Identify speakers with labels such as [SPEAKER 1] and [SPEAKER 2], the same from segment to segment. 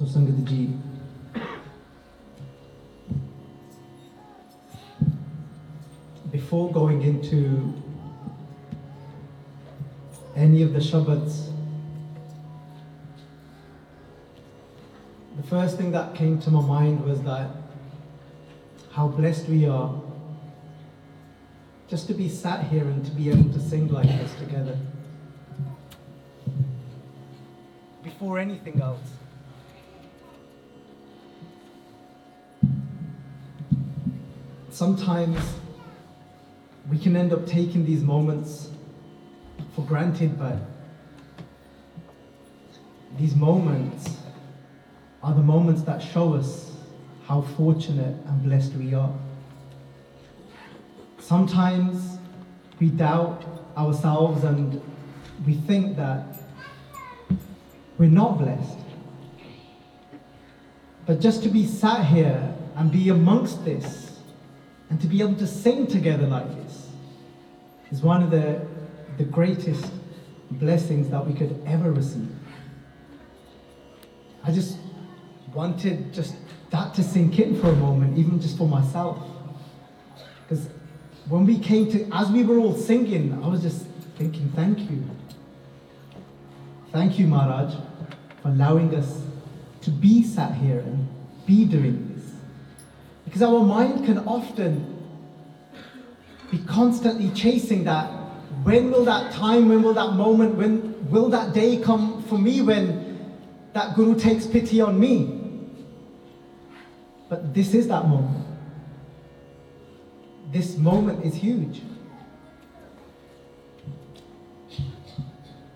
[SPEAKER 1] Sangat ji, before going into any of the Shabads, the first thing that came to my mind was that how blessed we are just to be sat here and to be able to sing like this together. Before anything else. Sometimes we can end up taking these moments for granted, but these moments are the moments that show us how fortunate and blessed we are. Sometimes we doubt ourselves and we think that we're not blessed. But just to be sat here and be amongst this and to be able to sing together like this is one of the, the greatest blessings that we could ever receive. I just wanted just that to sink in for a moment, even just for myself. Because when we came to, as we were all singing, I was just thinking, thank you. Thank you, Maharaj, for allowing us to be sat here and be doing. Because our mind can often be constantly chasing that. When will that time, when will that moment, when will that day come for me when that Guru takes pity on me? But this is that moment. This moment is huge.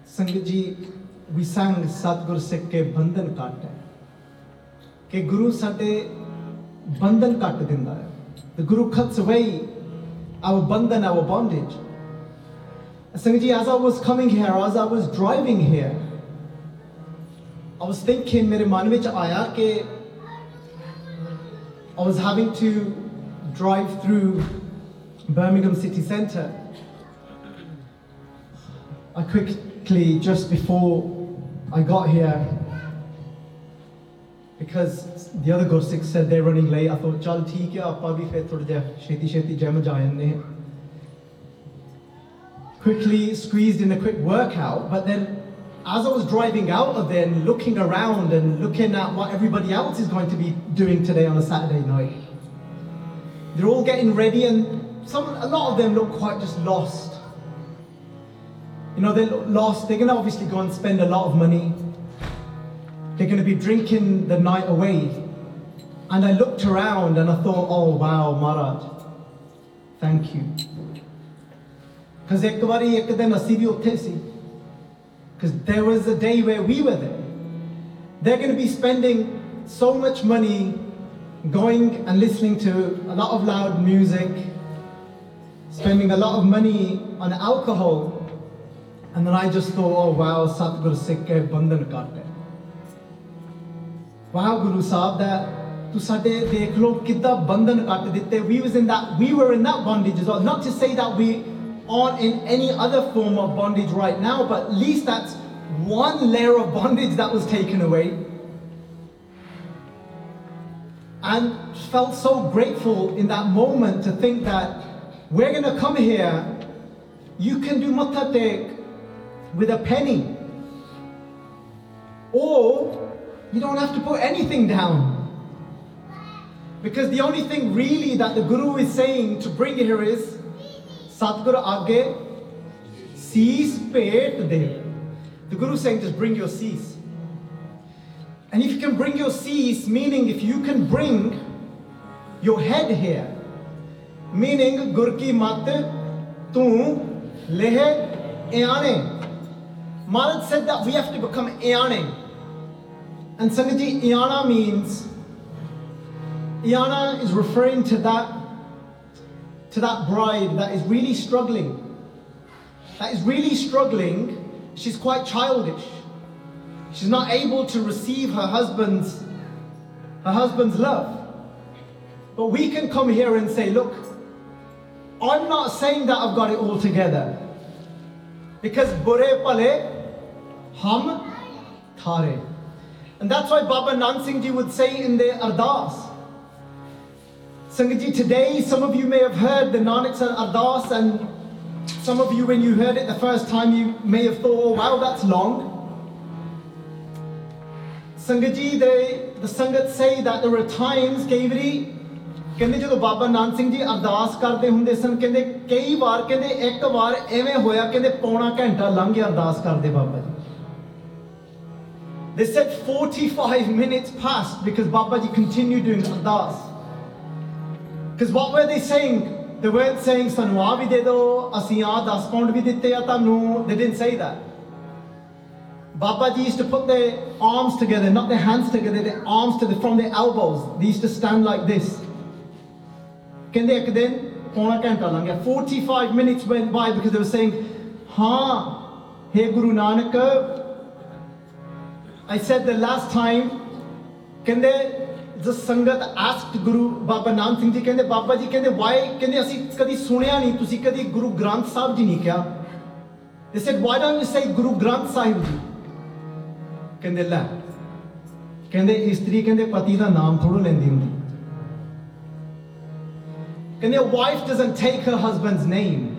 [SPEAKER 1] Sangaji, we sang Sadguru Sikh ke Bandhan Kaate. Ke Guru Sade ਬੰਧਨ ਕੱਟ ਦਿੰਦਾ ਹੈ the guru cuts away our bandhan our bondage Sangat ji as I was coming here as I was driving here I was thinking ਮੇਰੇ ਮਨ ਵਿੱਚ ਆਇਆ ਕਿ I was having to drive through Birmingham city centre. I quickly, just before I got here, because the other Gursikhs said they're running late, I thought, fir thoda ja sheti sheti jam jaayne. Quickly squeezed in a quick workout, but then as I was driving out of there and looking around and looking at what everybody else is going to be doing today on a Saturday night, they're all getting ready and some, a lot of them look quite just lost. You know, they're lost. They're going to obviously go and spend a lot of money. They're going to be drinking the night away. And I looked around and I thought, oh wow, Marat, thank you. Because there was a day where we were there. They're going to be spending so much money going and listening to a lot of loud music, spending a lot of money on alcohol. And then I just thought, oh wow, Satguru Sikh Bandhan Karte. Wow, Guru Sahib, that tu sade dekh lo kidda bandhan kat ditte. We was in that, we were in that bondage as well. Not to say that we aren't in any other form of bondage right now, but at least that's one layer of bondage that was taken away. And felt so grateful in that moment to think that we're going to come here, you can do matatek with a penny. Or you don't have to put anything down. Because the only thing really that the Guru is saying to bring here is Satguru Age cease pet de. The Guru is saying just bring your cease. And if you can bring your cease, meaning if you can bring your head here, meaning Gur ki mat tu leh eane. Maharaj said that we have to become eane. And Sangaji, Iana means, Iana is referring to that, to that bride that is really struggling. That is really struggling. She's quite childish. She's not able to receive her husband's, her husband's love. But we can come here and say, look, I'm not saying that I've got it all together. Because bure pale, hum thare. And that's why Baba Nan Singh Ji would say in their ardas. Sangat today some of you may have heard the Nanak's ardas and some of you when you heard it the first time you may have thought, oh wow, that's long. Sangat the, the Sangat say that there were times, Kevri, ਕਹਿੰਦੇ ਜਦੋਂ ਬਾਬਾ ਨਾਨਕ ਸਿੰਘ ਜੀ ਅਰਦਾਸ ਕਰਦੇ ਹੁੰਦੇ ਸਨ ਕਹਿੰਦੇ ਕਈ ਵਾਰ ਕਹਿੰਦੇ ਇੱਕ ਵਾਰ ਐਵੇਂ ਹੋਇਆ ਕਹਿੰਦੇ ਪੌਣਾ ਘੰਟਾ ਲੰਘ ਗਿਆ ਅਰਦਾਸ ਕਰਦੇ Baba ji They said 45 minutes passed because Babaji continued doing ardas. Because what were they saying? They weren't saying ਸਾਨੂੰ ਆ ਵੀ ਦੇ ਦਿਓ ਅਸੀਂ ਆ 10 ਪਾਉਂਡ ਵੀ ਦਿੱਤੇ ਆ ਤੁਹਾਨੂੰ they didn't say that. Babaji used to put their arms together, not their hands together, their arms to the, from their elbows. They used to stand like this. ਕਹਿੰਦੇ ਇੱਕ ਦਿਨ ਪੌਣਾ ਘੰਟਾ ਲੰਘ ਗਿਆ 45 minutes went by because they were saying ਹਾਂ hey Guru Nanak I said the last time ਕਹਿੰਦੇ ਜ ਸੰਗਤ ਆਸਕਡ ਗੁਰੂ ਬਾਬਾ ਨਾਮ ਸਿੰਘ ਜੀ ਕਹਿੰਦੇ ਬਾਬਾ ਜੀ ਕਹਿੰਦੇ ਵਾਈ ਕਹਿੰਦੇ ਅਸੀਂ ਕਦੀ ਸੁਣਿਆ ਨਹੀਂ ਤੁਸੀਂ ਕਦੀ ਗੁਰੂ ਗ੍ਰੰਥ ਸਾਹਿਬ ਜੀ ਨਹੀਂ ਕਿਹਾ they said why don't you say Guru Granth Sahib ji ਕਹਿੰਦੇ ਲੈ ਕਹਿੰਦੇ ਇਸਤਰੀ ਕਹਿੰਦੇ ਪਤੀ ਦਾ ਨਾਮ ਥੋੜੋ ਲੈਂਦੀ ਹੁੰਦੀ ਕਹਿੰਦੇ wife doesn't take her husband's name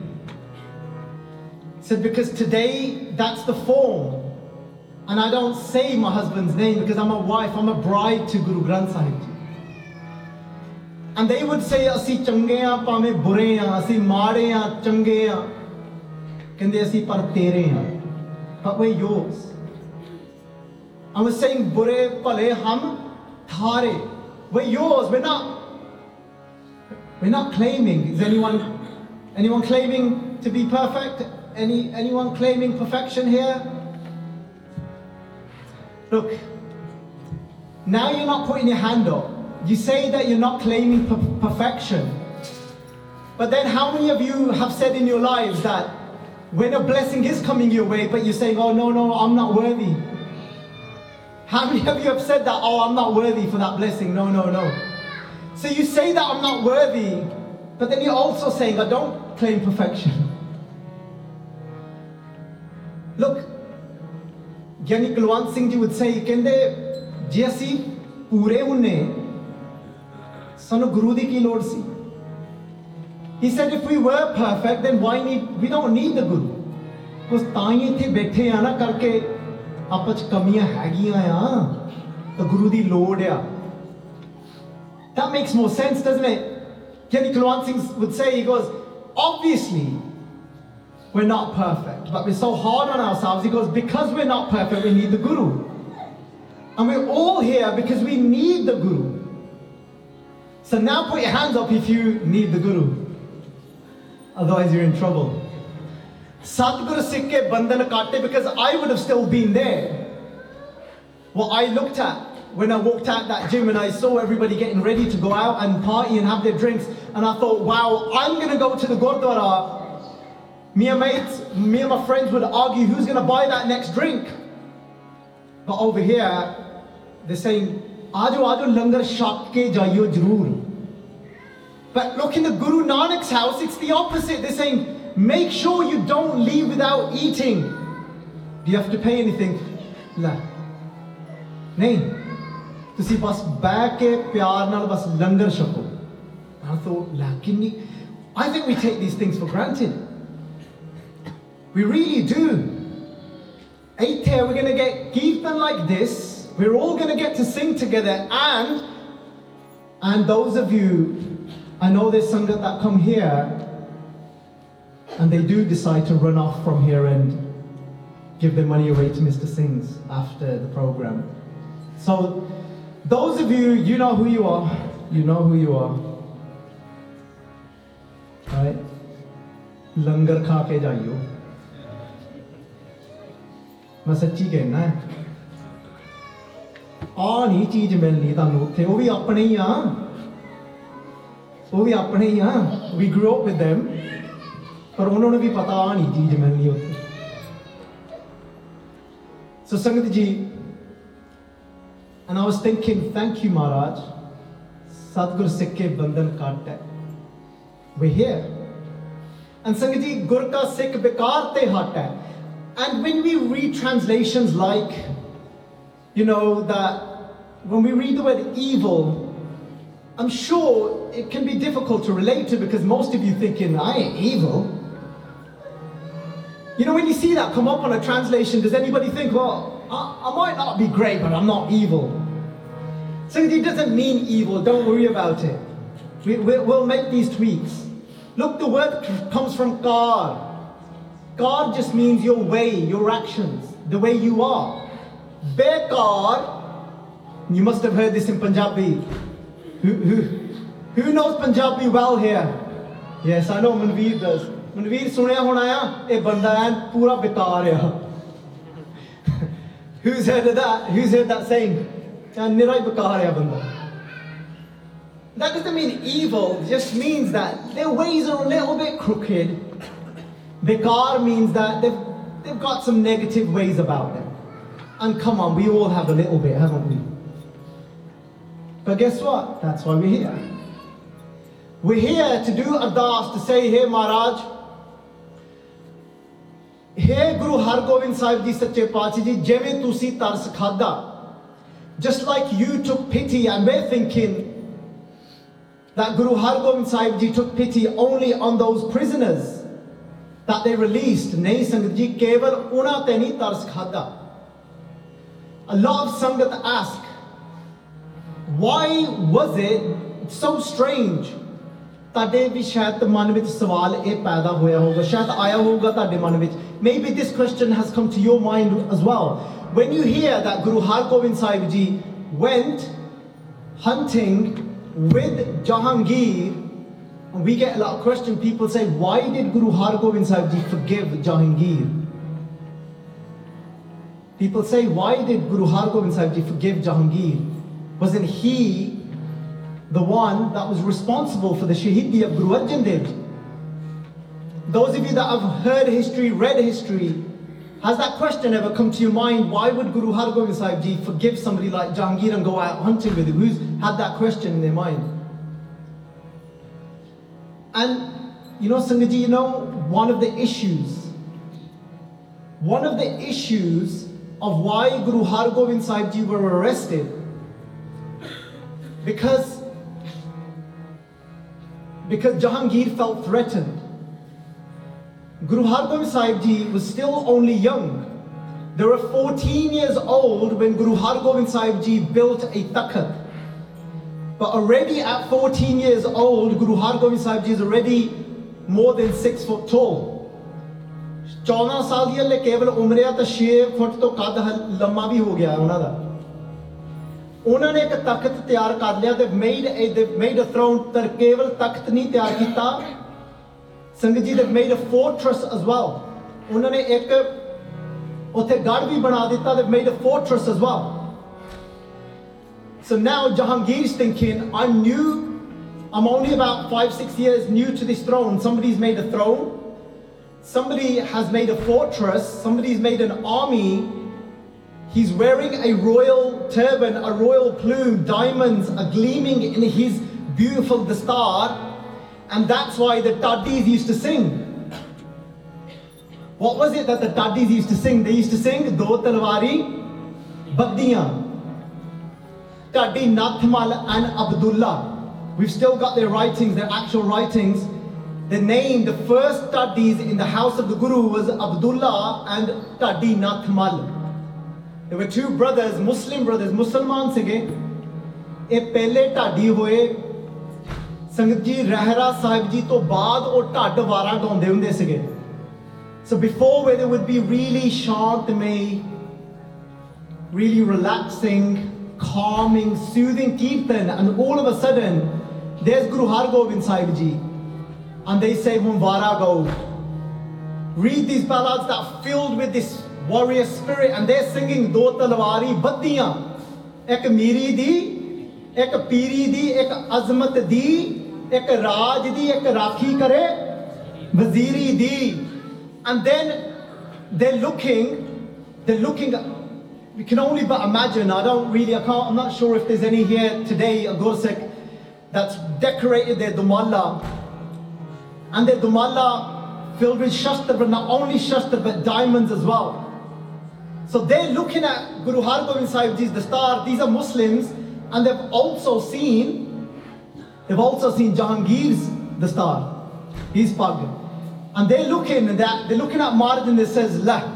[SPEAKER 1] said because today that's the form And I don't say my husband's name because I'm a wife, I'm a bride to Guru Granth Sahib Ji. And they would say, ਅਸੀਂ ਚੰਗੇ ਆ ਭਾਵੇਂ ਬੁਰੇ ਆ ਅਸੀਂ ਮਾੜੇ ਆ ਚੰਗੇ ਆ ਕਹਿੰਦੇ ਅਸੀਂ ਪਰ ਤੇਰੇ ਆ but we're yours. I was saying ਬੁਰੇ ਭਲੇ ਹਮ ਥਾਰੇ we're yours we're not we're not claiming. Is anyone anyone claiming to be perfect? Any anyone claiming perfection here? Look, now you're not putting your hand up. You say that you're not claiming per- perfection. But then how many of you have said in your lives that when a blessing is coming your way, but you're saying, oh no, no, I'm not worthy? How many of you have said that, oh, I'm not worthy for that blessing? No, no, no. So you say that I'm not worthy, but then you're also saying I don't claim perfection. Look, Gyani Kulwant Singh ji would say, ਕਹਿੰਦੇ ਜੇ ਅਸੀਂ ਪੂਰੇ ਹੁੰਨੇ ਸਾਨੂੰ ਗੁਰੂ ਦੀ ਕੀ ਲੋੜ ਸੀ He said if we were perfect then why need we don't need the guru ਕੁਛ ਤਾਂ ਹੀ ਇੱਥੇ ਬੈਠੇ ਆ ਨਾ ਕਰਕੇ ਆਪਸ ਚ ਕਮੀਆਂ ਹੈਗੀਆਂ ਆ ਤਾਂ ਗੁਰੂ ਦੀ ਲੋੜ ਆ That makes more sense, doesn't it? Kenny Kulwan Singh would say, he goes, obviously, we're not perfect, but we're so hard on ourselves. He goes, because we're not perfect, we need the Guru. And we're all here because we need the Guru. So now put your hands up if you need the Guru. Otherwise, you're in trouble. Satguru Sikke Bandhan Kate, because I would have still been there. What I looked at when I walked out that gym and I saw everybody getting ready to go out and party and have their drinks, and I thought, wow, I'm gonna go to the Gurdwara. Me and mates, me and my friends would argue who's gonna buy that next drink. But over here, they're saying, Ajo Ajo Langar Shak ke jaiyo jarur. But look in the Guru Nanak's house, it's the opposite. They're saying, make sure you don't leave without eating. Do you have to pay anything? La. ਨਹੀਂ ਤੁਸੀਂ ਬਸ ਬਹਿ ਕੇ ਪਿਆਰ ਨਾਲ ਬਸ ਲੰਗਰ ਛਕੋ I thought ਲੈ ਕਿੰਨੀ I think we take these things for granted We really do. Eight here, we're going to get given like this. We're all going to get to sing together. And, and those of you, I know there's some that come here and they do decide to run off from here and give their money away to Mr. Sings after the program. So, those of you, you know who you are. You know who you are. All right? Langar खा के ਮੈਂ ਸੱਚੀ ਕਹਿਣਾ ਹੈ ਆ ਨਹੀਂ ਚੀਜ਼ ਮਿਲਣੀ ਤੁਹਾਨੂੰ ਉੱਥੇ ਉਹ ਵੀ ਆਪਣੇ ਹੀ ਆ ਉਹ ਵੀ ਆਪਣੇ ਹੀ ਆ we grow up with them ਪਰ ਉਹਨਾਂ ਨੂੰ ਵੀ ਪਤਾ ਆ ਨਹੀਂ ਚੀਜ਼ ਮਿਲਣੀ ਉੱਥੇ ਸੋ ਸੰਗਤ ਜੀ and I was thinking thank you ਮਹਾਰਾਜ ਸਤਗੁਰ ਸਿੱਖੇ ਬੰਧਨ ਕੱਟ ਹੈ ਵੀ ਹੇਅਰ ਐਂਡ ਸੰਗਤ ਜੀ ਗੁਰ ਕਾ ਸਿੱਖ ਵਿਕਾਰ ਤੇ ਹਟ ਹੈ And when we read translations like, you know, that when we read the word evil, I'm sure it can be difficult to relate to because most of you thinking, I ain't evil. You know, when you see that come up on a translation, does anybody think, well, I, I might not be great, but I'm not evil? So it doesn't mean evil, don't worry about it. We, we, we'll make these tweaks. Look, the word comes from God. God just means your way, your actions, the way you are. Bekar, you must have heard this in Punjabi. Who, who, who knows Punjabi well here? Yes, I know Manveer does. Manveer ਸੁਣਿਆ ਹੋਣਾ ਆ ਇਹ ਬੰਦਾ ਐ ਪੂਰਾ ਬੇਕਾਰ ਆ Who's heard of that? Who's heard that saying? ਨਿਰਾ ਹੀ ਬੇਕਾਰ ਆ ਬੰਦਾ That doesn't mean evil, it just means that their ways are a little bit crooked. Bekar means that they've, they've got some negative ways about them. And come on, we all have a little bit, haven't we? But guess what? That's why we're here. We're here to do ardas, to say, Hey Maharaj, Hey Guru Har Gobind Sahib Ji Sache Pachi Ji, Jeve Tusi Tars Khada. Just like you took pity, and we're thinking that Guru Har Gobind Sahib Ji took pity only on those prisoners that they released. Nahi Sangat Ji, keval una te nahi tars khada. A lot of Sangat ask, why was it so strange ਤੁਹਾਡੇ ਵੀ ਸ਼ਾਇਦ ਮਨ ਵਿੱਚ ਸਵਾਲ ਇਹ ਪੈਦਾ ਹੋਇਆ ਹੋਊਗਾ ਸ਼ਾਇਦ ਆਇਆ ਹੋਊਗਾ ਤੁਹਾਡੇ ਮਨ ਵਿੱਚ maybe this question has come to your mind as well when you hear that Guru Har Gobind Sahib Ji went hunting with Jahangir and we get a lot of questions people say why did Guru Har Gobind Sahib Ji forgive Jahangir people say why did Guru Har Gobind Sahib Ji forgive Jahangir wasn't he the one that was responsible for the Shahidi of Guru Arjan Dev? Those of you that have heard history, read history, has that question ever come to your mind? Why would Guru Har Gobind Sahib Ji forgive somebody like Jahangir and go out hunting with him? Who's had that question in their mind? And you know, Sangaji, you know, one of the issues, one of the issues of why Guru Har Gobind Sahib Ji were arrested, because because Jahangir felt threatened. Guru Har Gobind Sahib Ji was still only young. They were 14 years old when Guru Har Gobind Sahib Ji built a takhat. But already at 14 years old, Guru Har Gobind Sahib Ji is already more than 6 foot tall. 14 ਸਾਲ ਦੀ ਹਲੇ ਕੇਵਲ ਉਮਰ ਆ ਤਾਂ 6 ਫੁੱਟ ਤੋਂ ਕੱਦ ਹ- ਲੰਮਾ ਵੀ ਹੋ ਗਿਆ ਉਹਨਾਂ ਦਾ ਉਹਨਾਂ ਨੇ ਇੱਕ ਤਖਤ ਤਿਆਰ ਕਰ ਲਿਆ ਤੇ ਮੇਡ ਦੇ ਮੇਡ ਅ ਥਰੋਨ ਤਰ ਕੇਵਲ ਤਖਤ ਨਹੀਂ ਤਿਆਰ ਕੀਤਾ ਸੰਗਤ ਜੀ they made a fortress as well ਉਹਨਾਂ ਨੇ ਇੱਕ ਉੱਥੇ ਗੜ ਵੀ ਬਣਾ ਦਿੱਤਾ they made a fortress as well So now Jahangir's thinking, I'm new, I'm only about five, six years new to this throne. Somebody's made a throne, somebody has made a fortress, somebody's made an army, He's wearing a royal turban, a royal plume, diamonds are gleaming in his beautiful dastar, and that's why the Dhadis used to sing. What was it that the Dhadis used to sing? They used to sing Do Talwari Baddiyan. Taddi Nathmal and Abdullah. We've still got their writings, their actual writings. The name, the first Taddis in the house of the Guru was Abdullah and Taddi Nathmal. There were two brothers, Muslim brothers, Musalman ਸੀਗੇ ਇਹ ਪਹਿਲੇ ਢਾਡੀ ਹੋਏ ਸੰਗਤ ਜੀ ਰਹਿਰਾ ਸਾਹਿਬ ਜੀ ਤੋਂ ਬਾਅਦ ਉਹ ਢੱਡ ਵਾਰਾਂ ਗਾਉਂਦੇ ਹੁੰਦੇ ਸੀਗੇ So before where they would be really shantamay, really relaxing, calming, soothing kirtan, and all of a sudden, there's Guru Har Gobind Sahib Ji, and they say, Humvara Gaur. Read these ballads that are filled with this warrior spirit, and they're singing Do Talwari Baddiyan. Ek Miri Di, Ek Piri Di, Ek Azmat Di, Ek Raj Di, Ek Rakhi Kare, Vaziri Di. And then they're looking, they're looking we can only but imagine i don't really i can't i'm not sure if there's any here today a Gursikh that's decorated their dumalla and their dumalla filled with shastra but not only shastra but diamonds as well So they're looking at Guru Har Gobind Sahib Ji's dastar. These are Muslims, and they've also seen, they've also seen Jahangir's dastar. He's pug. And they're looking at that, they're looking at Marad and they says, La.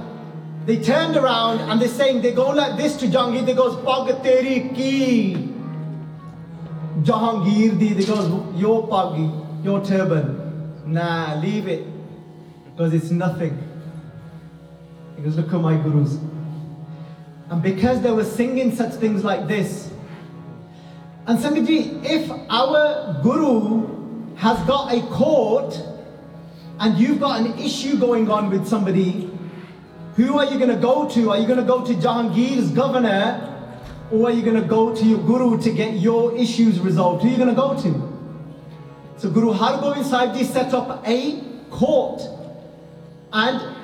[SPEAKER 1] They turned around and they're saying, they go like this to Jahangir, they goes, Pag teri ki. Jahangir di, they goes, your pag, your turban. Nah, leave it. Because it's nothing. He goes, look at my gurus. And because they were singing such things like this, and Sangaji, if our guru has got a court and you've got an issue going on with somebody, who are you going to go to? Are you going to go to Jahangir's governor or are you going to go to your guru to get your issues resolved? Who are you going to go to? So Guru Har Gobind Sahib Ji set up a court and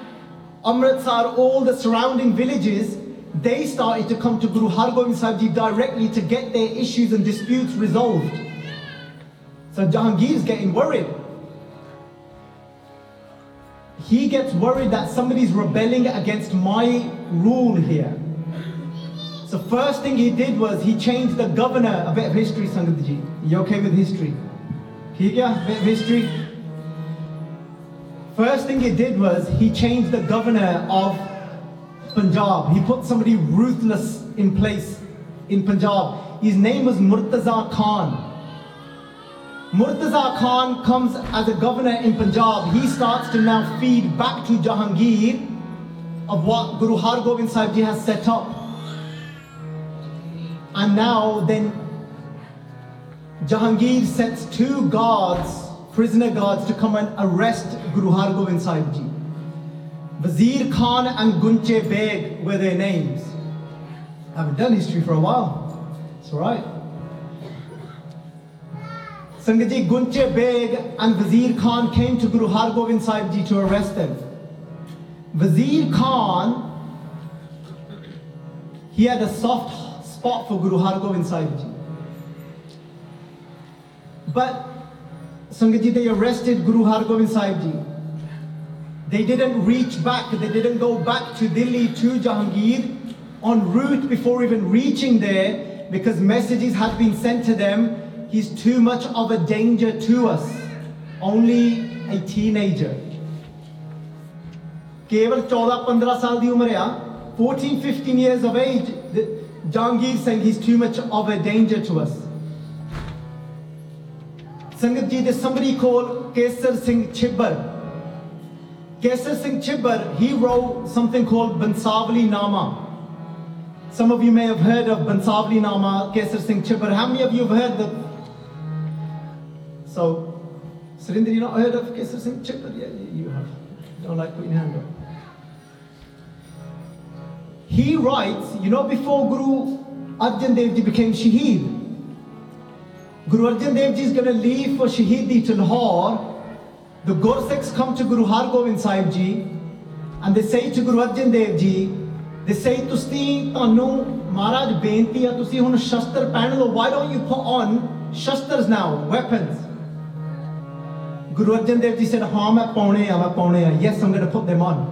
[SPEAKER 1] Amritsar, all the surrounding villages, they started to come to Guru Har Gobind Sahib Ji directly to get their issues and disputes resolved. So Jahangir is getting worried. He gets worried that somebody's rebelling against my rule here. So first thing he did was he changed the governor. A bit of history, Sangat ji. You okay with history? ठीक A bit of history. First thing he did was he changed the governor of Punjab. He put somebody ruthless in place in Punjab. His name was Murtaza Khan. Murtaza Khan comes as a governor in Punjab. He starts to now feed back to Jahangir of what Guru Har Gobind Sahib Ji has set up. And now then Jahangir sets two guards, prisoner guards, to come and arrest Guru Har Gobind Sahib Ji. Wazir Khan and Gunche Beg were their names. I haven't done history for a while. It's alright. Sangaji Gunche Beg and Wazir Khan came to Guru Har Gobind Sahib Ji to arrest them. Wazir Khan, he had a soft spot for Guru Har Gobind Sahib Ji. But Sangaji, they arrested Guru Har Gobind Sahib Ji. They didn't reach back, they didn't go back to Delhi to Jahangir en route before even reaching there because messages had been sent to them He's too much of a danger to us. Only a teenager. 14-15 ah. years of age Jahangir saying he's too much of a danger to us. ਸੰਗਤ ਜੀ somebody called ਕੋਲ Singh Singh Chhibber Singh Singh he wrote something called Bansavli Nama. Some of you may have heard of Bansavli Nama, Kesar Singh Chibbar. How many of you have heard the so, Surinder, you not heard of Kesar Singh Chibbar? Yeah, you have. Don't like putting hand up. He writes, you know, before Guru Arjan Dev Ji became Shaheed, Guru Arjan Dev Ji is going to leave for Shahidi Talhar. The Gursikhs come to Guru Har Gobind Sahib Ji and they say to Guru Arjan Dev Ji, they say, ਤੁਸੀਂ tanu Maharaj ਬੇਨਤੀ ਆ ਤੁਸੀਂ shastar ਸ਼ਸਤਰ why don't you put on shastars now weapons Guru Arjan Dev Ji said, ਹਾਂ ਮੈਂ ਪਾਉਣੇ ਆ ਮੈਂ yes I'm going to put them on.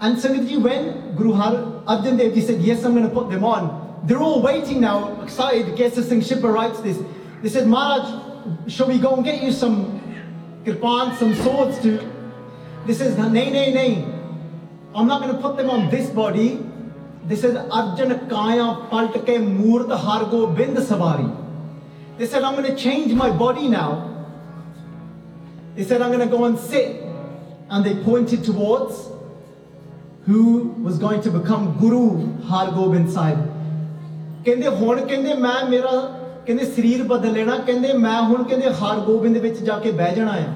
[SPEAKER 1] And Sangat Ji when Guru Har Arjan Dev Ji said yes I'm going to put them on they're all waiting now excited. Kesar Singh Chibbar writes this. They said Maharaj shall we go and get you some kirpan some swords to this is nay nay nay. I'm not going to put them on this body. They said Arjan Kaya Paltke Murt Hargobind Savari. They said I'm going to change my body now. they said, I'm going to go and sit. And they pointed towards who was going to become Guru Har Gobind Sahib. ਕਹਿੰਦੇ ਹੁਣ ਕਹਿੰਦੇ ਮੈਂ ਮੇਰਾ ਕਹਿੰਦੇ ਸਰੀਰ ਬਦਲ ਲੈਣਾ ਕਹਿੰਦੇ ਮੈਂ ਹੁਣ ਕਹਿੰਦੇ ਹਰ ਗੋਬਿੰਦ ਵਿੱਚ ਜਾ ਕੇ ਬਹਿ ਜਾਣਾ ਆ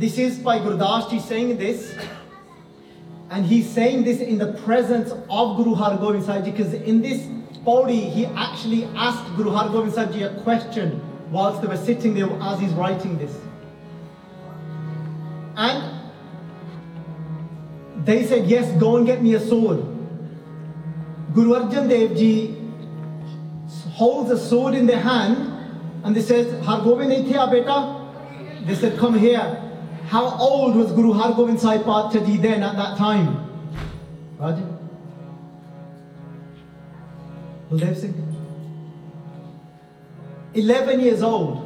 [SPEAKER 1] This is by Gurdas Ji saying this and he's saying this in the presence of Guru Har Gobind Sahib Ji because in this body he actually asked Guru Har Gobind Sahib Ji a question whilst they were sitting there as he's writing this. And they said, Yes, go and get me a sword. Guru Arjan Dev Ji holds a sword in their hand and they said, Har Gobind beta. They said, Come here. how old was Guru Har Gobind Sahib Ji then at that time? Raja? Baldev Singh? 11 years old.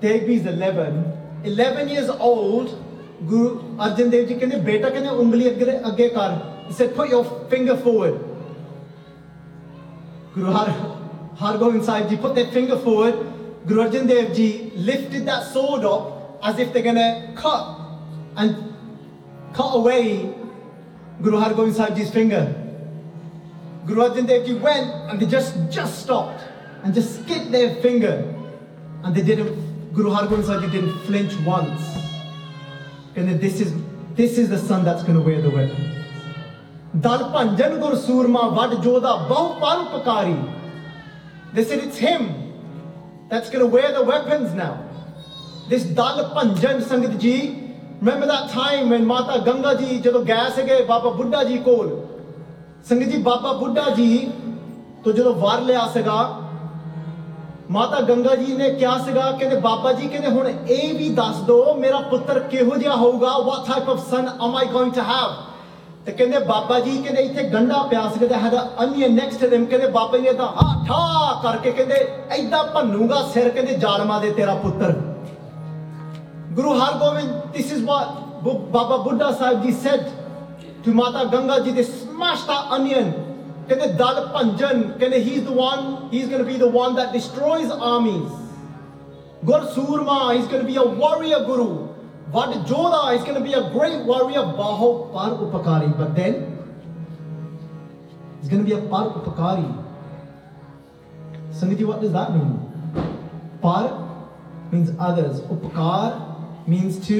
[SPEAKER 1] Tegbi is 11. 11 years old, Guru Arjan Dev Ji ਕਹਿੰਦੇ ਬੇਟਾ ਕਹਿੰਦੇ ਉਂਗਲੀ ਅੱਗੇ ਅੱਗੇ ਕਰ he said put your finger forward Guru Har Har Gobind Sahib Ji put their finger forward Guru Arjan Dev Ji lifted that sword up as if they're going to cut and cut away Guru Har Gobind Sahib Ji's finger Guru Arjan Dev Ji went and they just just stopped And just skipped their finger and they didn't Guru Har Gobind Sahib Ji didn't flinch once and this is this is the son that's going to wear the weapon Dal ਭੰਜਨ ਗੁਰ ਸੂਰਮਾ ਵੱਡ ਜੋਦਾ ਬਹੁ ਪਰ ਉਪਕਾਰੀ they said it's him that's going to wear the weapons now this dal panjan sangat ji remember that time when mata ganga ji ਜਦੋਂ ਗਏ ਸੀਗੇ ਬਾਬਾ ਬੁੱਢਾ ਜੀ ਕੋਲ ਸੰਗਤ ਜੀ ਬਾਬਾ ਬੁੱਢਾ ਜੀ ਤੋਂ ਜਦੋਂ ਵਰ ਲਿਆ ਸੀਗਾ ਮਾਤਾ ਗੰਗਾ ਜੀ ਨੇ ਕਿਹਾ ਸੀਗਾ, ਕਹਿੰਦੇ ਬਾਬਾ ਜੀ, ਕਹਿੰਦੇ ਹੁਣ ਇਹ ਵੀ ਦੱਸ ਦਿਓ ਮੇਰਾ ਪੁੱਤਰ ਕਿਹੋ ਜਿਹਾ ਹੋਊਗਾ, what type of son am i going to have? ਤੇ ਕਹਿੰਦੇ ਬਾਬਾ ਜੀ, ਕਹਿੰਦੇ ਇੱਥੇ ਗੰਡਾ ਪਿਆ ਸੀ, ਕਹਿੰਦੇ ਹੈਗਾ ਅਨੀਅਨ ਨੈਕਸਟ ਟੂ them ਕਹਿੰਦੇ ਬਾਬਾ ਜੀ ਨੇ ਤਾਂ ਹਾਂ ਠਾ ਕਰਕੇ ਕਹਿੰਦੇ ਐਦਾਂ ਭੰਨੂਗਾ ਸਿਰ, ਕਹਿੰਦੇ ਜਾਲਮਾ ਦੇ ਤੇਰਾ ਪੁੱਤਰ। Guru Hargobind, this is what ਬਾਬਾ ਬੁੱਢਾ ਸਾਹਿਬ ਜੀ said to ਮਾਤਾ Ganga ji, they smashed that onion ਕਹਿੰਦੇ ਦਲ ਭੰਜਨ ਕਹਿੰਦੇ he's the one he's going to be the one that destroys armies ਗੁਰ ਸੂਰਮਾ he's going to be a warrior guru ਵੱਡ ਜੋਧਾ is going to be a great warrior ਬਾਹੋ ਪਰ ਉਪਕਾਰੀ but then he's going to be a par upakari Sangeet ji, what does that mean par means others upakar means to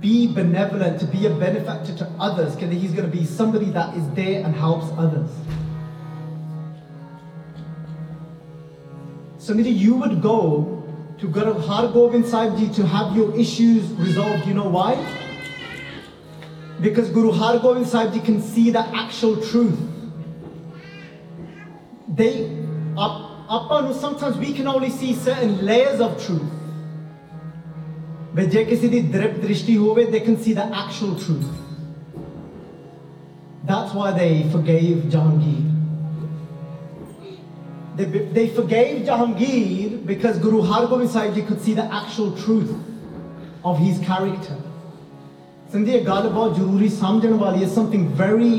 [SPEAKER 1] be benevolent, to be a benefactor to others. Okay, He's going to be somebody that is there and helps others. Ji, you would go to Guru Har Gobind Sahib Ji to have your issues resolved. You know why? Because Guru Har Gobind Sahib Ji can see the actual truth. They, up, up, sometimes we can only see certain layers of truth. But ਜੇ ਕਿਸੇ ਦੀ ਦ੍ਰਿਪ ਦ੍ਰਿਸ਼ਟੀ ਹੋਵੇ they can see the actual truth. That's why they forgave Jahangir. They, they forgave Jahangir because Guru Har Gobind Sahib Ji could see the actual truth of his character. Sindhi ਇਹ ਗੱਲ ਬਹੁਤ ਜ਼ਰੂਰੀ ਸਮਝਣ ਵਾਲੀ is something very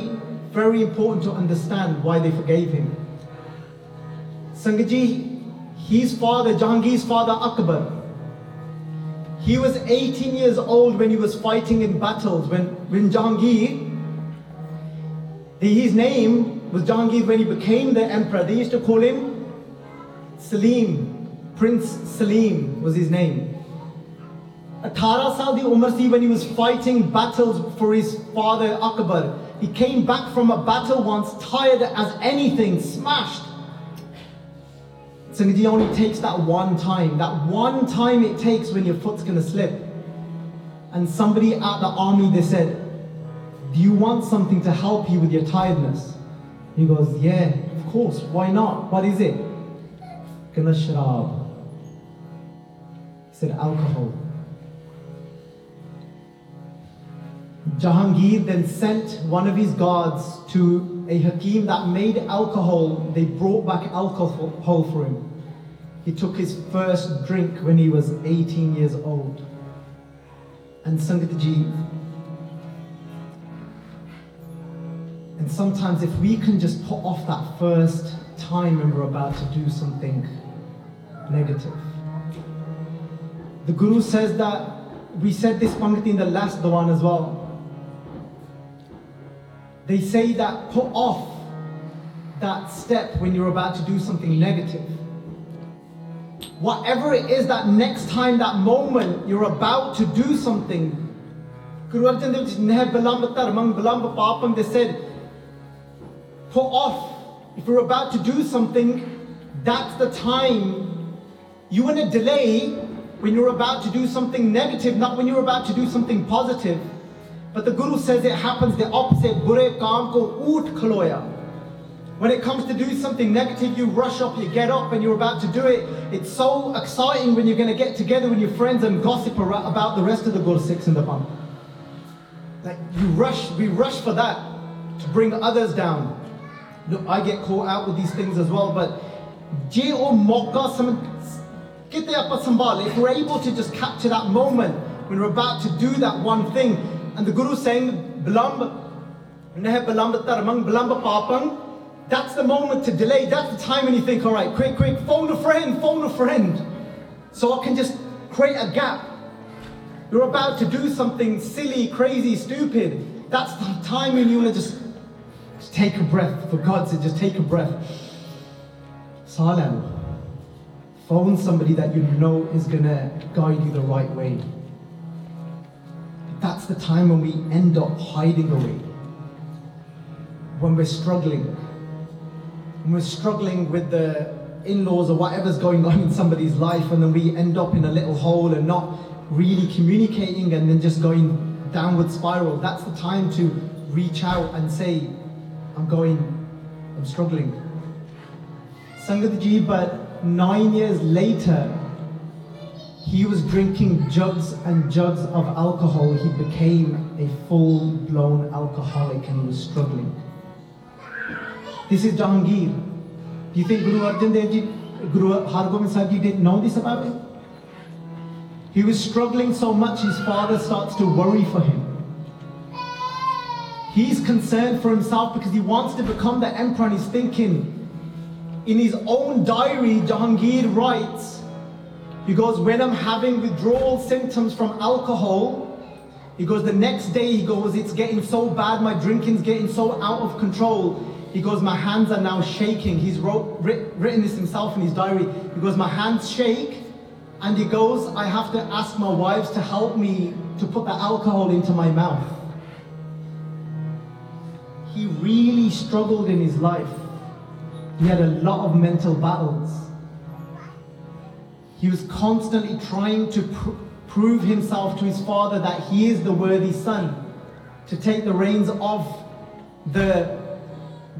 [SPEAKER 1] very important to understand why they forgave him. Sangaji, his father, Jahangir's father Akbar, he was 18 years old when he was fighting in battles. When, when Jahangir, his name was Jahangir when he became the emperor. They used to call him Salim. Prince Salim was his name. 18 saal di umar when he was fighting battles for his father Akbar. He came back from a battle once tired as anything, smashed. Sangaji only takes that one time, that one time it takes when your foot's gonna slip. And somebody at the army, they said, Do you want something to help you with your tiredness? He goes, Yeah, of course, why not? What is it? Gonna sharab. He said, Alcohol. Jahangir then sent one of his guards to a Hakim that made alcohol. They brought back alcohol for him. He took his first drink when he was 18 years old. And Sangatji, and sometimes if we can just put off that first time when we're about to do something negative. The Guru says that, we said this Pangati in the last Diwan as well. They say that put off that step when you're about to do something negative. Whatever it is that next time, that moment, you're about to do something. Papam, they said, put off. If you're about to do something, that's the time. You want to delay when you're about to do something negative, not when you're about to do something positive. But the Guru says it happens the opposite. Bure kaam ko oot khaloya. When it comes to do something negative, you rush up, you get up, and you're about to do it. It's so exciting when you're going to get together with your friends and gossip about the rest of the Gursikhs in the pump. Like you rush, we rush for that to bring others down. Look, I get caught out with these things as well, but ਜੇ ਉਹ ਮੌਕਾ ਸਮ ਕਿਤੇ ਆਪਾਂ ਸੰਭਾਲੇ if we're able to just capture that moment when we're about to do that one thing and the guru saying bilamb neh bilamb tarmang bilamb papang. That's the moment to delay. That's the time when you think all right quick quick phone a friend phone a friend. So I can just create a gap. You're about to do something silly crazy stupid. That's the time when you want to just, just take a breath for God's sake just take a breath. Salam. Phone somebody that you know is going to guide you the right way. That's the time when we end up hiding away. When we're struggling. When we're struggling with the in laws or whatever's going on in somebody's life, and then we end up in a little hole and not really communicating and then just going downward spiral. That's the time to reach out and say, I'm going, I'm struggling. Sangatji, but nine years later, he was drinking jugs and jugs of alcohol. He became a full blown alcoholic and he was struggling. This is Jahangir. Do you think Guru Arjan Dev Ji, Guru Hargobind Sahib Ji didn't know this about him? He was struggling so much, his father starts to worry for him. He's concerned for himself because he wants to become the emperor and he's thinking, in his own diary, Jahangir writes, goes, when I'm having withdrawal symptoms from alcohol, he goes, the next day, he goes, it's getting so bad, my drinking's getting so out of control. He goes, my hands are now shaking. He's wrote, writ, written this himself in his diary. He goes, my hands shake. And he goes, I have to ask my wives to help me to put the alcohol into my mouth. He really struggled in his life. He had a lot of mental battles. He was constantly trying to pr- prove himself to his father that he is the worthy son, to take the reins of the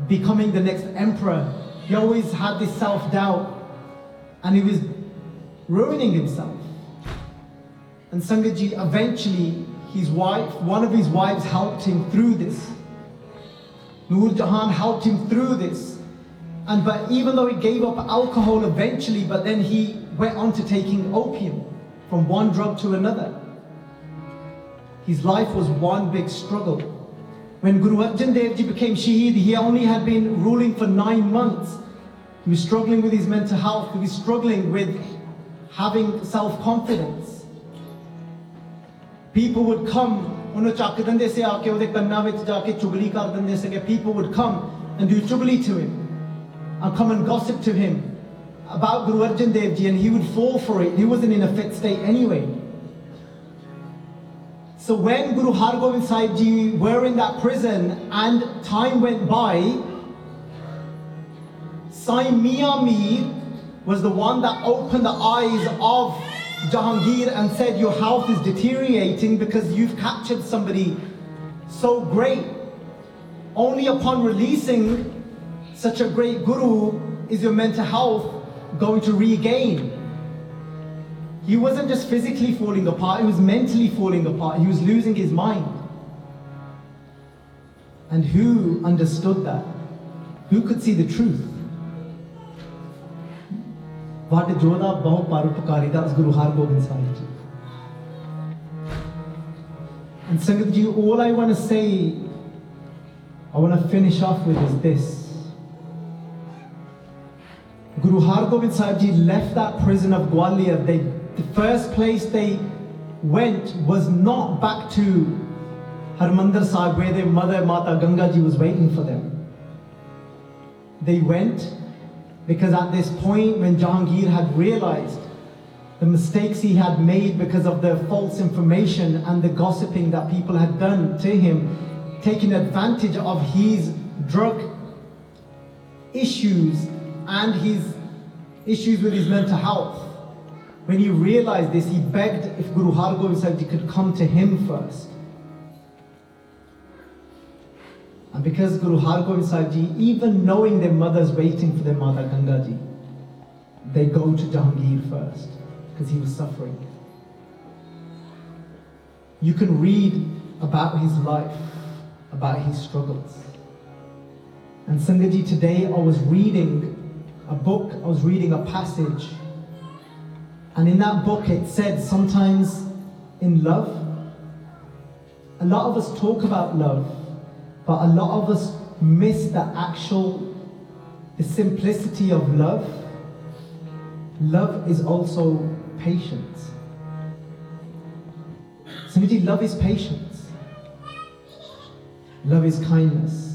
[SPEAKER 1] becoming the next emperor. He always had this self doubt and he was ruining himself. And Sangaji eventually, his wife, one of his wives helped him through this. Nur Jahan helped him through this. And but even though he gave up alcohol eventually, but then he went on to taking opium from one drug to another. His life was one big struggle. When Guru Arjan Dev Ji became Shaheed, he only had been ruling for nine months. He was struggling with his mental health. He was struggling with having self-confidence. People would come, people would come and do chugli to him and come and gossip to him about Guru Arjan Dev Ji and he would fall for it. He wasn't in a fit state anyway. So when Guru Hargobind Sahib Ji were in that prison and time went by, Sai Mian Mir was the one that opened the eyes of Jahangir and said, Your health is deteriorating because you've captured somebody so great. Only upon releasing such a great guru is your mental health going to regain. He wasn't just physically falling apart, he was mentally falling apart. He was losing his mind. And who understood that? Who could see the truth? That was Guru Hargobind Sahib Ji. And Sangat all I want to say, I want to finish off with is this. Guru Har Gobind Sahib Ji left that prison of Gwalior. They, the first place they went was not back to Harmandir Sahib where their mother Mata Ganga Ji was waiting for them. They went because at this point when Jahangir had realized the mistakes he had made because of the false information and the gossiping that people had done to him, taking advantage of his drug issues and his issues with his mental health. When he realized this, he begged if Guru Hargobind Sahib Ji could come to him first. And because Guru Har Gobind Sahib Ji, even knowing their mother's waiting for their mother Ganga Ji, they go to Jahangir first because he was suffering. You can read about his life, about his struggles. And Sangaji, today I was reading a book, I was reading a passage, and in that book it said sometimes in love, a lot of us talk about love, but a lot of us miss the actual, the simplicity of love. Love is also patience. Sangaji, love is patience. Love is kindness.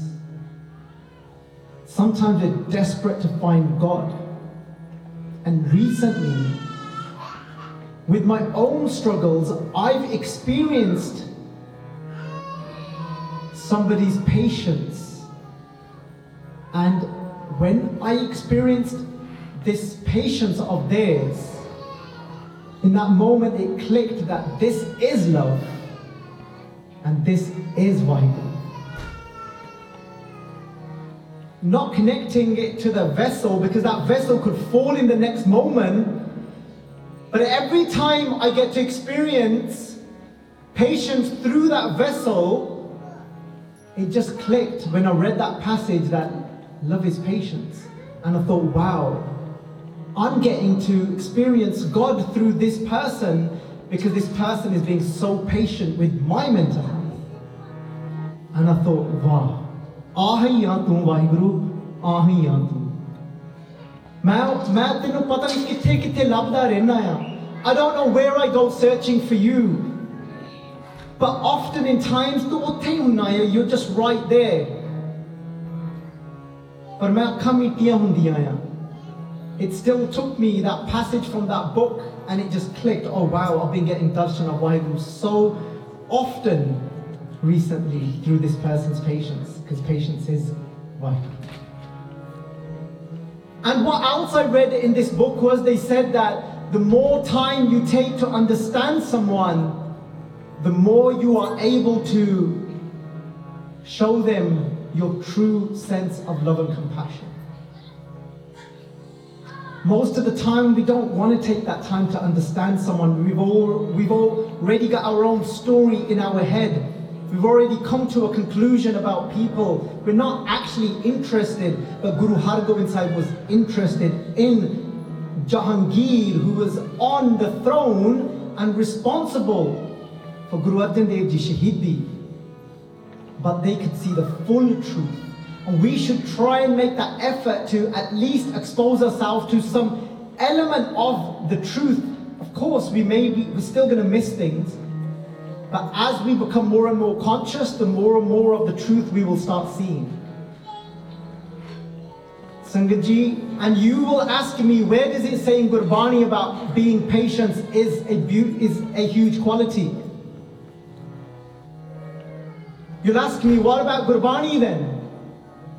[SPEAKER 1] Sometimes we're desperate to find God. And recently, with my own struggles, I've experienced somebody's patience. And when I experienced this patience of theirs, in that moment it clicked that this is love and this is Vaheguru. Not connecting it to the vessel because that vessel could fall in the next moment. But every time I get to experience patience through that vessel, it just clicked when I read that passage that love is patience. And I thought, wow, I'm getting to experience God through this person because this person is being so patient with my mental health. And I thought, wow, ਆਹੀ ਆ ਤੂੰ ਵਾਹਿਗੁਰੂ ਆਹੀ ਆ ਤੂੰ ਮੈਂ ਮੈਂ ਤੈਨੂੰ ਪਤਾ ਨਹੀਂ ਕਿੱਥੇ ਕਿੱਥੇ ਲੱਭਦਾ ਰਹਿਣਾ ਆ I don't know where I go searching for you but often in times ਤੂੰ ਉੱਥੇ ਹੀ ਹੁੰਨਾ ਆ you're just right there ਪਰ ਮੈਂ ਅੱਖਾਂ ਮੀਟੀਆਂ ਹੁੰਦੀਆਂ ਆ it still took me that passage from that book and it just clicked oh wow I've been getting darshan of Vaheguru so often recently through this person's patience because patience is Vaheguru and what else I read in this book was they said that the more time you take to understand someone, the more you are able to show them your true sense of love and compassion. Most of the time, we don't want to take that time to understand someone. We've, all, we've already got our own story in our head We've already come to a conclusion about people. We're not actually interested, but Guru Hargobind Sahib was interested in Jahangir, who was on the throne and responsible for Guru Arjan Dev Ji Shahidi. But they could see the full truth. And we should try and make that effort to at least expose ourselves to some element of the truth. Of course, we may be, we're still going to miss things. But as we become more and more conscious, the more and more of the truth we will start seeing. Sangaji, and you will ask me, where does it say in Gurbani about being patient is a, is a huge quality? You'll ask me, what about Gurbani then?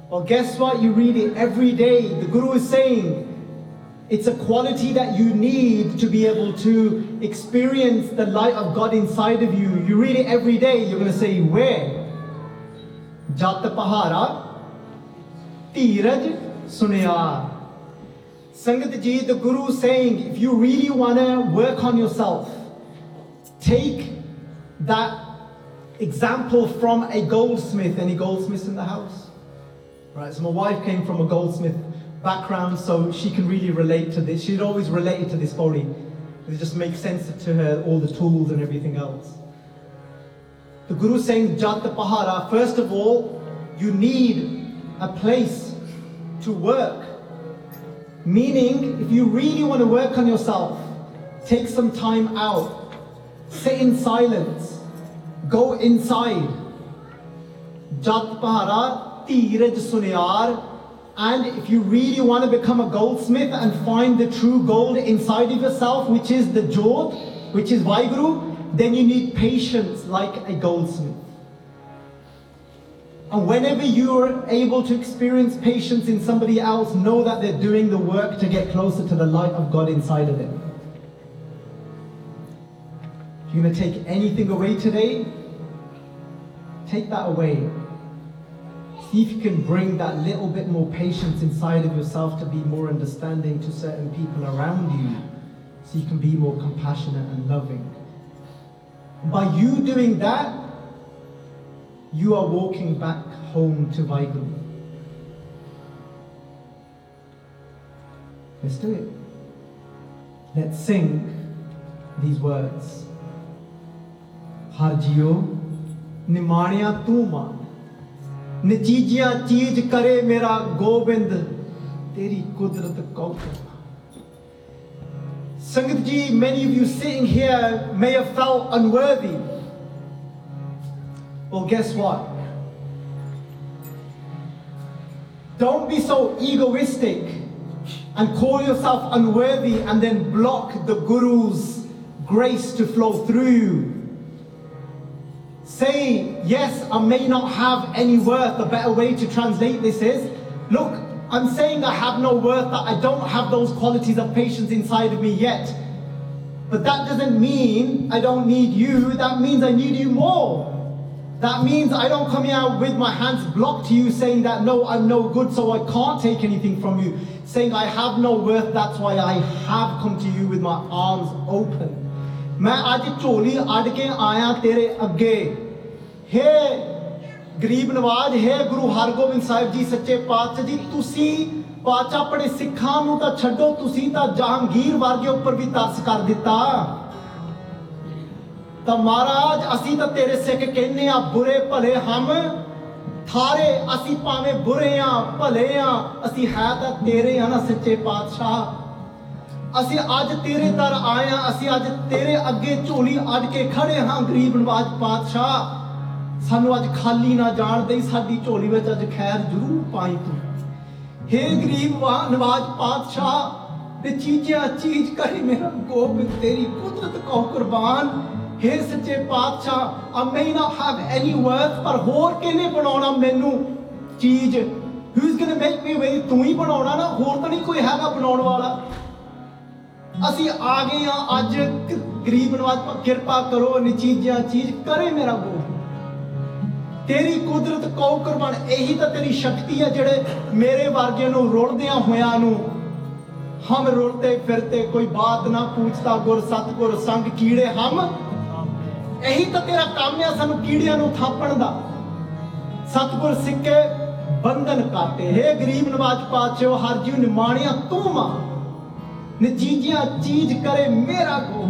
[SPEAKER 1] Well, guess what? You read it every day. The Guru is saying, it's a quality that you need to be able to experience the light of God inside of you. You read it every day, you're going to say, Where? Jat Pahara, Dheeraj Sunyar. Sangat Ji, the Guru saying, if you really want to work on yourself, take that example from a goldsmith. Any goldsmiths in the house? Right, so my wife came from a goldsmith background, so she can really relate to this. She'd always related to this body. It just makes sense to her, all the tools and everything else. The Guru saying, Jat Pahara, first of all, you need a place to work. Meaning, if you really want to work on yourself, take some time out, sit in silence, go inside. Jat Pahara, Sunyar, and if you really want to become a goldsmith and find the true gold inside of yourself, which is the Jot, which is Vaheguru, then you need patience like a goldsmith. And whenever you're able to experience patience in somebody else, know that they're doing the work to get closer to the light of God inside of them. If you're going to take anything away today, take that away if you can bring that little bit more patience inside of yourself to be more understanding to certain people around you, so you can be more compassionate and loving. By you doing that, you are walking back home to Vaheguru. Let's do it. Let's sing these words. Harjio Nimania many of you sitting here may have felt unworthy. Well, guess what? Don't be so egoistic and call yourself unworthy and then block the Guru's grace to flow through you saying, Yes, I may not have any worth. A better way to translate this is, Look, I'm saying I have no worth, that I don't have those qualities of patience inside of me yet. But that doesn't mean I don't need you, that means I need you more. That means I don't come here with my hands blocked to you saying that no, I'm no good, so I can't take anything from you. Saying I have no worth, that's why I have come to you with my arms open. मैं आज चोली अड़ के आया तेरे अगे ਹੇ ਗਰੀਬ ਨਵਾਜ, ਹੈ ਗੁਰੂ ਹਰਗੋਬਿੰਦ ਸਾਹਿਬ ਜੀ, ਸੱਚੇ ਪਾਤਸ਼ਾਹ ਜੀ, ਤੁਸੀਂ ਪਾਤਸ਼ਾਹ ਆਪਣੇ ਸਿੱਖਾਂ ਨੂੰ ਤਾਂ ਛੱਡੋ, ਤੁਸੀਂ ਤਾਂ ਜਹਾਂਗੀਰ ਵਰਗੇ ਉੱਪਰ ਵੀ ਤਰਸ ਕਰ ਦਿੱਤਾ। ਤਾਂ ਮਹਾਰਾਜ, ਅਸੀਂ ਤਾਂ ਤੇਰੇ ਸਿੱਖ ਕਹਿੰਨੇ ਆ ਬੁਰੇ ਭਲੇ ਹਮ, ਥਾਰੇ ਅਸੀਂ ਭਾਵੇਂ ਬੁਰੇ ਆ ਭਲੇ ਆ ਅਸੀਂ ਹੈ ਤਾਂ ਤੇਰੇ ਆ ਨਾ ਸੱਚੇ ਪਾਤਸ਼ਾਹ। ਅਸੀਂ ਅੱਜ ਤੇਰੇ ਦਰ ਆਏ ਆ ਅਸੀਂ ਅੱਜ ਤੇਰੇ ਅੱਗੇ ਝੋਲੀ ਅੱਡ ਕੇ ਖੜੇ ਹਾਂ, ਗਰੀਬ ਨਵਾਜ ਪਾਤਸ਼ਾਹ। ਸਾਨੂੰ ਅੱਜ ਖਾਲੀ ਨਾ ਜਾਣ ਦੇਈ, ਸਾਡੀ ਝੋਲੀ ਵਿੱਚ ਅੱਜ ਖੈਰ ਜ਼ਰੂਰ ਪਾਈ ਤੂੰ। हे ਗਰੀਬ ਵਾ- ਨਵਾਜ ਪਾਤਸ਼ਾਹ, ਤੇ ਚੀਜ਼ਾਂ ਚੀਜ਼ ਕਰੇ ਮੇਰਾ ਗੋਬਿੰਦ, ਤੇਰੀ ਕੁਦਰਤ ਕੋ ਕੁਰਬਾਨ। हे ਸੱਚੇ ਪਾਤਸ਼ਾਹ, I may not have any worth ਪਰ ਹੋਰ ਕਿਹਨੇ ਬਣਾਉਣਾ ਮੈਨੂੰ? ਚੀਜ਼ who's going to make me way ਤੂੰ ਹੀ ਬਣਾਉਣਾ ਨਾ, ਹੋਰ ਤਾਂ ਨਹੀਂ ਕੋਈ ਹੈਗਾ ਬਣਾਉਣ ਵਾਲਾ। ਅਸੀਂ ਆ ਗਏ ਆ ਅੱਜ ਗ- ਗਰੀਬ ਨਵਾਜ ਪਾ ਕਿਰਪਾ ਕਰੋ ਨਿਚੀਜਿਆ ਚੀਜ਼ ਕਰੇ ਮੇਰਾ ਗੋਬਿੰਦ। ਤੇਰੀ ਕੁਦਰਤ ਕੋ ਕੁਰਬਾਨ ਇਹੀ ਤਾਂ ਤੇਰੀ ਸ਼ਕਤੀ ਹੈ ਜਿਹੜੇ ਮੇਰੇ ਵਰਗੇ ਨੂੰ ਰੁਲਦਿਆਂ ਹੋਇਆਂ ਨੂੰ। ਹਮ ਰੁਲਤੇ ਫਿਰਤੇ, ਕੋਈ ਬਾਤ ਨਾ ਪੁੱਛਤਾ, ਗੁਰ ਸਤਗੁਰ ਸੰਗ ਕੀੜੇ ਹਮ। ਇਹੀ ਤਾਂ ਤੇਰਾ ਕੰਮ ਹੈ ਸਾਨੂੰ ਕੀੜਿਆਂ ਨੂੰ ਥਾਪਣ ਦਾ। ਸਤਗੁਰ ਸਿੱਕੇ ਬੰਧਨ ਕਾਟੇ। ਹੈ ਗਰੀਬ ਨਵਾਜ ਪਾਤਸ਼ਾਹ, ਹਰ ਜੀਵ ਨਿਮਾਣਿਆ ਤੂੰ ਮਾਂ। ਨਜੀਜੀਆਂ ਚੀਜ਼ ਕਰੇ ਮੇਰਾ ਗੋ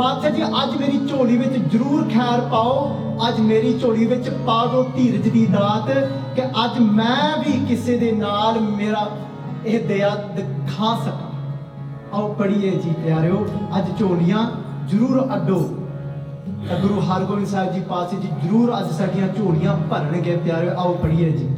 [SPEAKER 1] ਪਾਤਸ਼ਾਹ ਜੀ, ਅੱਜ ਮੇਰੀ ਝੋਲੀ ਵਿੱਚ ਜ਼ਰੂਰ ਖੈਰ ਪਾਓ। ਅੱਜ ਮੇਰੀ ਝੋਲੀ ਵਿੱਚ ਪਾ ਦਿਓ ਧੀਰਜ ਦੀ ਦਾਤ ਕਿ ਅੱਜ ਮੈਂ ਵੀ ਕਿਸੇ ਦੇ ਨਾਲ ਮੇਰਾ ਇਹ ਦਇਆ ਦਿਖਾ ਸਕਾਂ। ਆਓ ਪੜੀਏ ਜੀ ਪਿਆਰਿਓ, ਅੱਜ ਝੋਲੀਆਂ ਜ਼ਰੂਰ ਅੱਡੋ। ਤਾਂ ਗੁਰੂ ਹਰਗੋਬਿੰਦ ਸਾਹਿਬ ਜੀ ਪਾਸੇ ਜੀ ਜ਼ਰੂਰ ਅੱਜ ਸਾਡੀਆਂ ਝੋਲੀਆਂ ਭਰਨਗੇ ਪਿਆਰਿਓ, ਆਓ ਪੜੀਏ ਜੀ।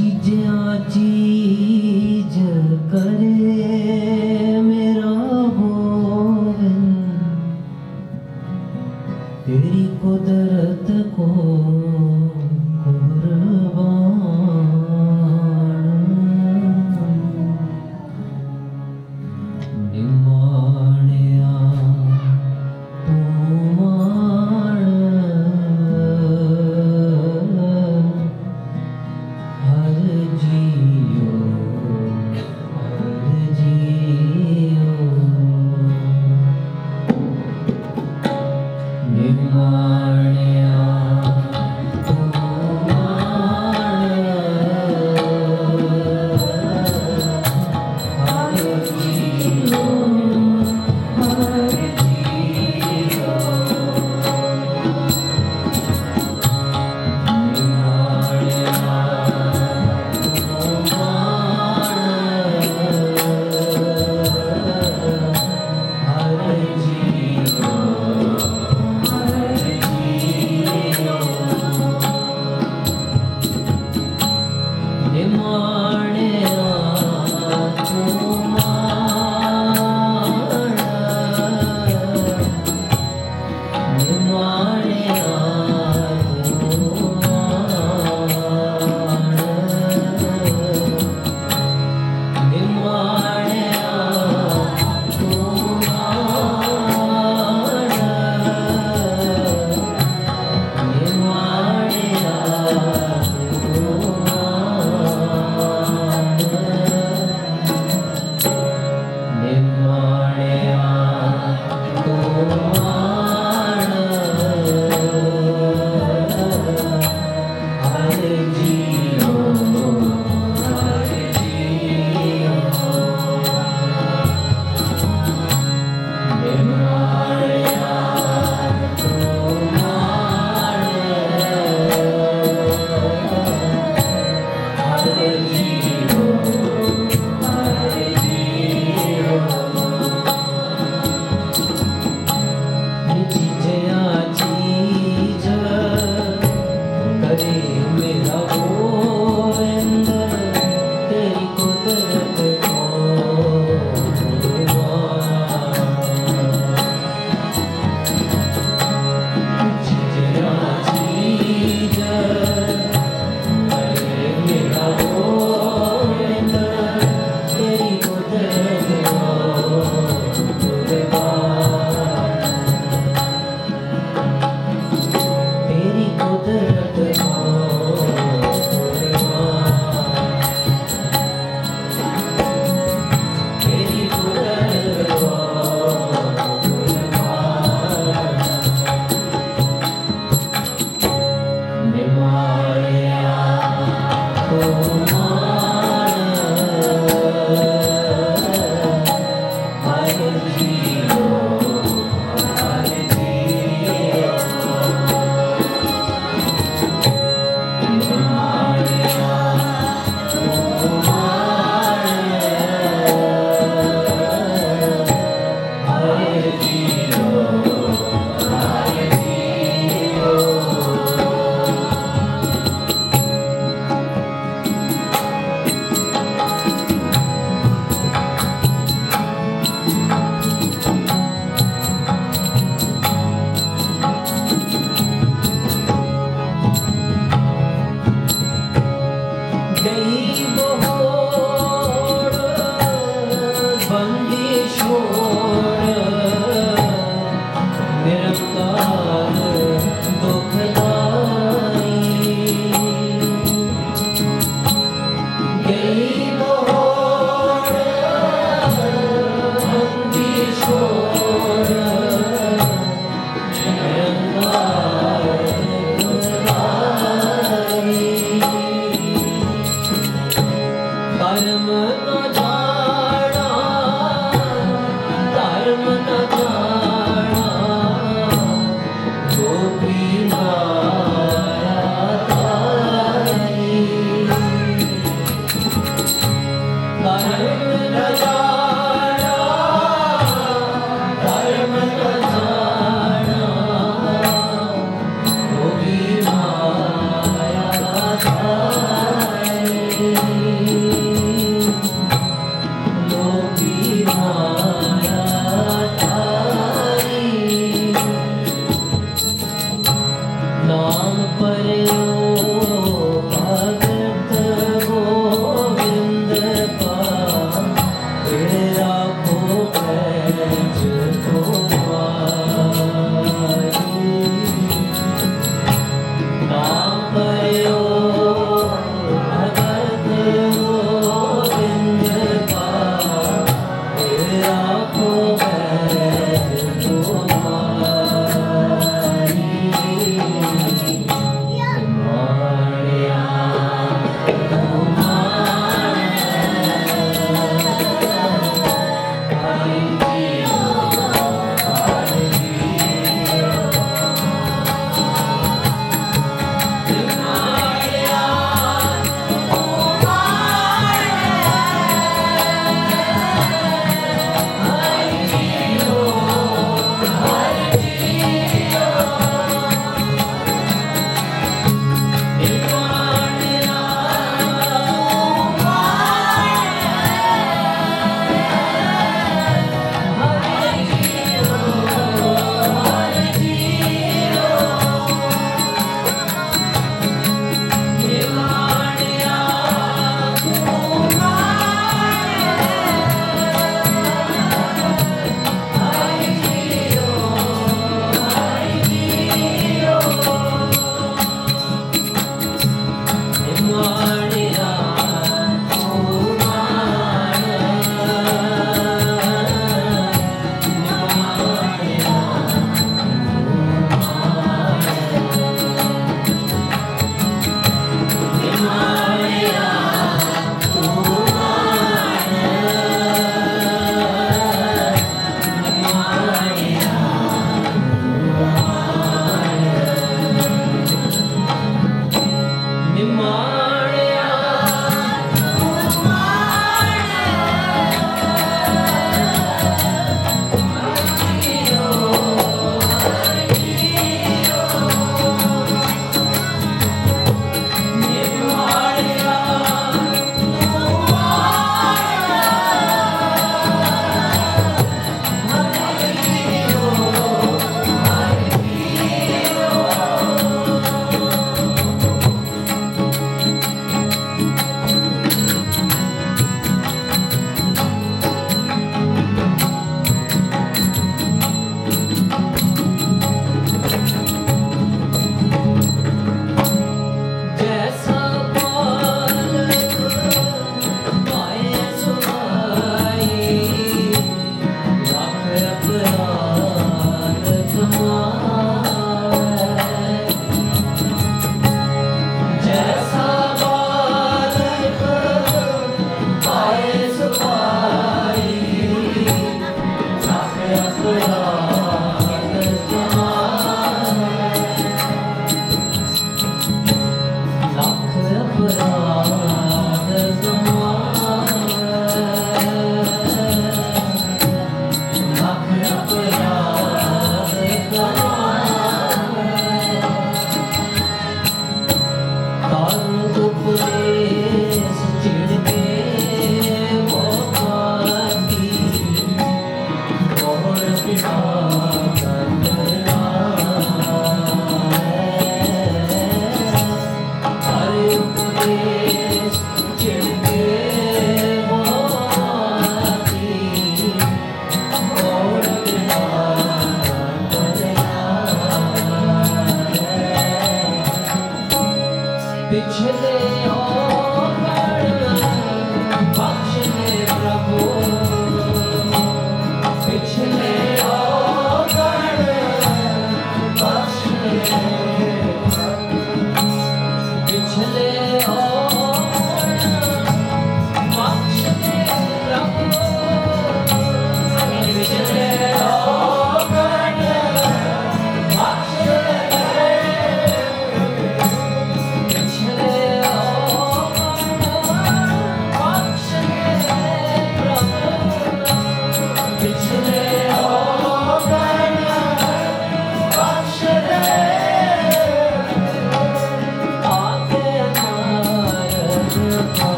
[SPEAKER 2] چیزیں چیز کرے۔